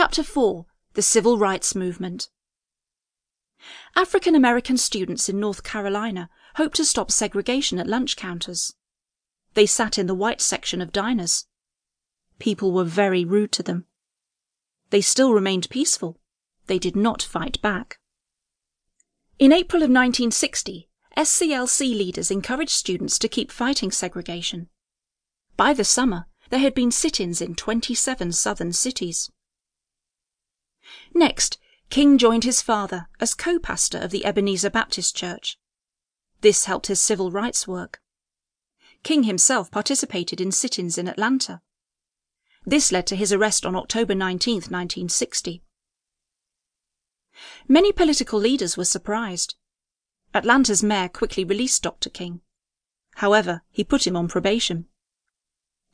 Chapter 4 The Civil Rights Movement African American students in North Carolina hoped to stop segregation at lunch counters. They sat in the white section of diners. People were very rude to them. They still remained peaceful. They did not fight back. In April of 1960, SCLC leaders encouraged students to keep fighting segregation. By the summer, there had been sit ins in 27 southern cities. Next, King joined his father as co pastor of the Ebenezer Baptist Church. This helped his civil rights work. King himself participated in sit ins in Atlanta. This led to his arrest on October 19, 1960. Many political leaders were surprised. Atlanta's mayor quickly released Dr. King. However, he put him on probation.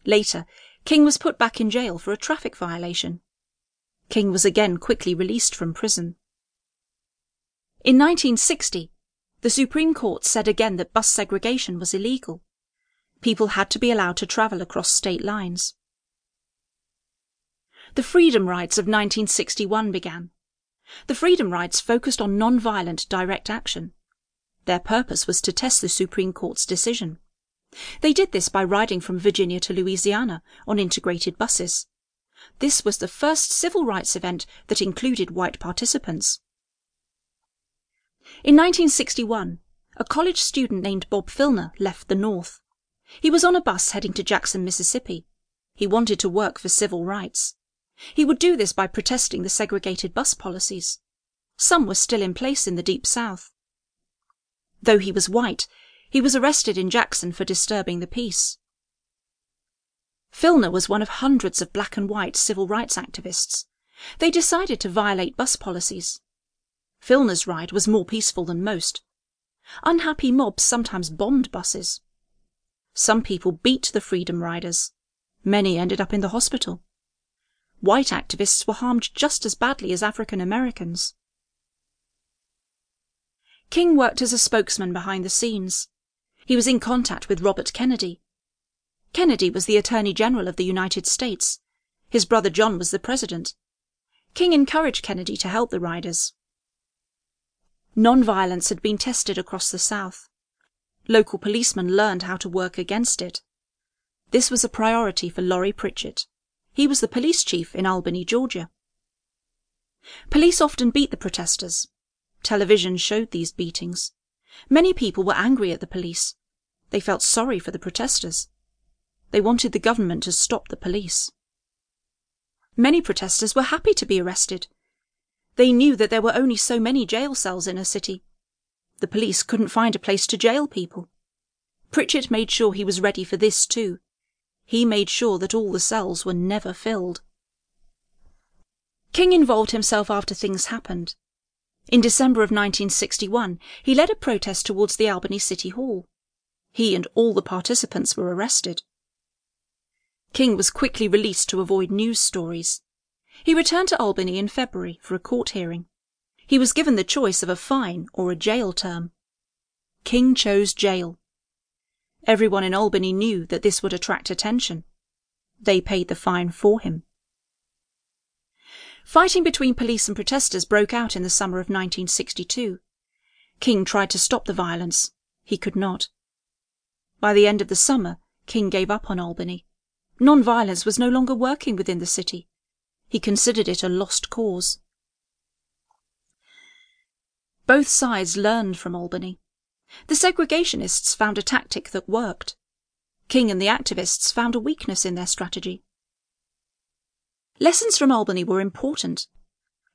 Later, King was put back in jail for a traffic violation. King was again quickly released from prison. In 1960, the Supreme Court said again that bus segregation was illegal. People had to be allowed to travel across state lines. The Freedom Rides of 1961 began. The Freedom Rides focused on non-violent direct action. Their purpose was to test the Supreme Court's decision. They did this by riding from Virginia to Louisiana on integrated buses. This was the first civil rights event that included white participants. In 1961, a college student named Bob Filner left the North. He was on a bus heading to Jackson, Mississippi. He wanted to work for civil rights. He would do this by protesting the segregated bus policies. Some were still in place in the Deep South. Though he was white, he was arrested in Jackson for disturbing the peace. Filner was one of hundreds of black and white civil rights activists. They decided to violate bus policies. Filner's ride was more peaceful than most. Unhappy mobs sometimes bombed buses. Some people beat the Freedom Riders. Many ended up in the hospital. White activists were harmed just as badly as African Americans. King worked as a spokesman behind the scenes. He was in contact with Robert Kennedy. Kennedy was the Attorney General of the United States. His brother John was the president. King encouraged Kennedy to help the riders. Nonviolence had been tested across the South. Local policemen learned how to work against it. This was a priority for Laurie Pritchett. He was the police chief in Albany, Georgia. Police often beat the protesters. Television showed these beatings. Many people were angry at the police. They felt sorry for the protesters. They wanted the government to stop the police. Many protesters were happy to be arrested. They knew that there were only so many jail cells in a city. The police couldn't find a place to jail people. Pritchett made sure he was ready for this too. He made sure that all the cells were never filled. King involved himself after things happened. In December of 1961, he led a protest towards the Albany City Hall. He and all the participants were arrested. King was quickly released to avoid news stories. He returned to Albany in February for a court hearing. He was given the choice of a fine or a jail term. King chose jail. Everyone in Albany knew that this would attract attention. They paid the fine for him. Fighting between police and protesters broke out in the summer of 1962. King tried to stop the violence. He could not. By the end of the summer, King gave up on Albany. Non-violence was no longer working within the city. He considered it a lost cause. Both sides learned from Albany. The segregationists found a tactic that worked. King and the activists found a weakness in their strategy. Lessons from Albany were important.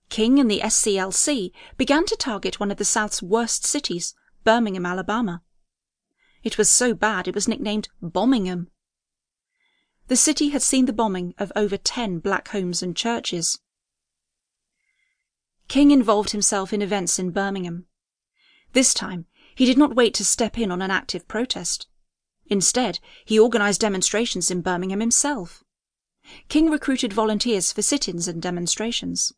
King and the SCLC began to target one of the South's worst cities, Birmingham, Alabama. It was so bad it was nicknamed Bombingham. The city had seen the bombing of over 10 black homes and churches. King involved himself in events in Birmingham. This time, he did not wait to step in on an active protest. Instead, he organized demonstrations in Birmingham himself. King recruited volunteers for sit-ins and demonstrations.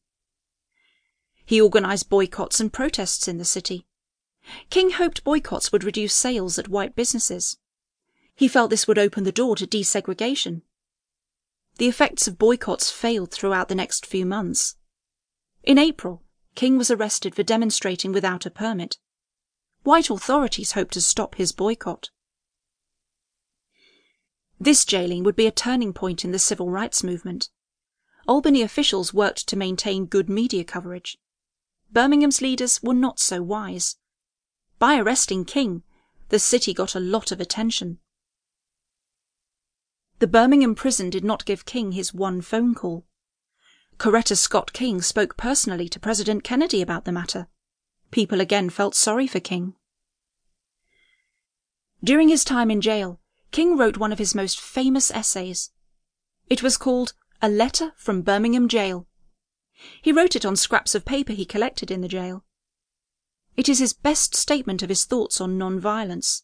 He organized boycotts and protests in the city. King hoped boycotts would reduce sales at white businesses. He felt this would open the door to desegregation. the effects of boycotts failed throughout the next few months. In April, King was arrested for demonstrating without a permit. White authorities hoped to stop his boycott. This jailing would be a turning point in the civil rights movement. Albany officials worked to maintain good media coverage. Birmingham's leaders were not so wise. By arresting King, the city got a lot of attention. The Birmingham prison did not give King his one phone call. Coretta Scott King spoke personally to President Kennedy about the matter. People again felt sorry for King. During his time in jail, King wrote one of his most famous essays. It was called A Letter from Birmingham Jail. He wrote it on scraps of paper he collected in the jail. It is his best statement of his thoughts on non-violence.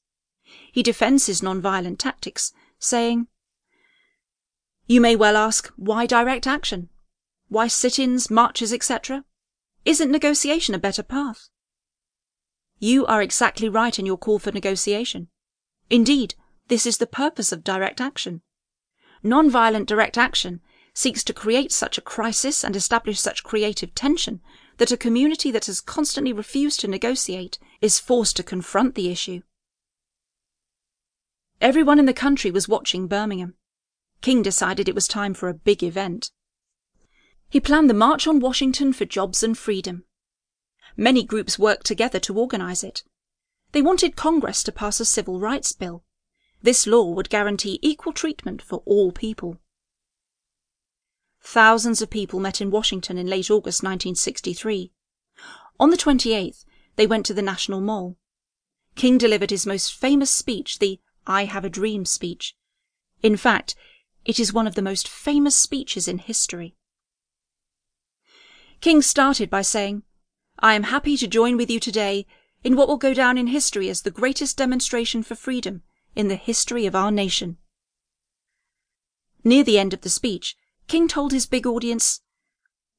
He defends his non-violent tactics, saying, You may well ask, why direct action? Why sit-ins, marches, etc.? Isn't negotiation a better path? You are exactly right in your call for negotiation. Indeed, this is the purpose of direct action. Non-violent direct action seeks to create such a crisis and establish such creative tension that a community that has constantly refused to negotiate is forced to confront the issue. Everyone in the country was watching Birmingham. King decided it was time for a big event. He planned the March on Washington for Jobs and Freedom. Many groups worked together to organize it. They wanted Congress to pass a civil rights bill. This law would guarantee equal treatment for all people. Thousands of people met in Washington in late August 1963. On the 28th, they went to the National Mall. King delivered his most famous speech, the I Have a Dream speech. In fact, it is one of the most famous speeches in history. King started by saying, I am happy to join with you today in what will go down in history as the greatest demonstration for freedom in the history of our nation. Near the end of the speech, King told his big audience,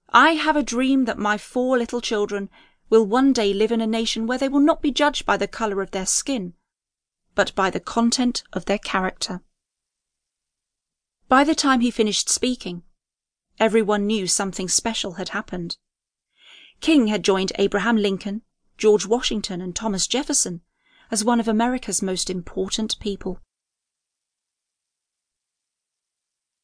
I have a dream that my four little children will one day live in a nation where they will not be judged by the color of their skin, but by the content of their character. By the time he finished speaking, everyone knew something special had happened. King had joined Abraham Lincoln, George Washington, and Thomas Jefferson as one of America's most important people.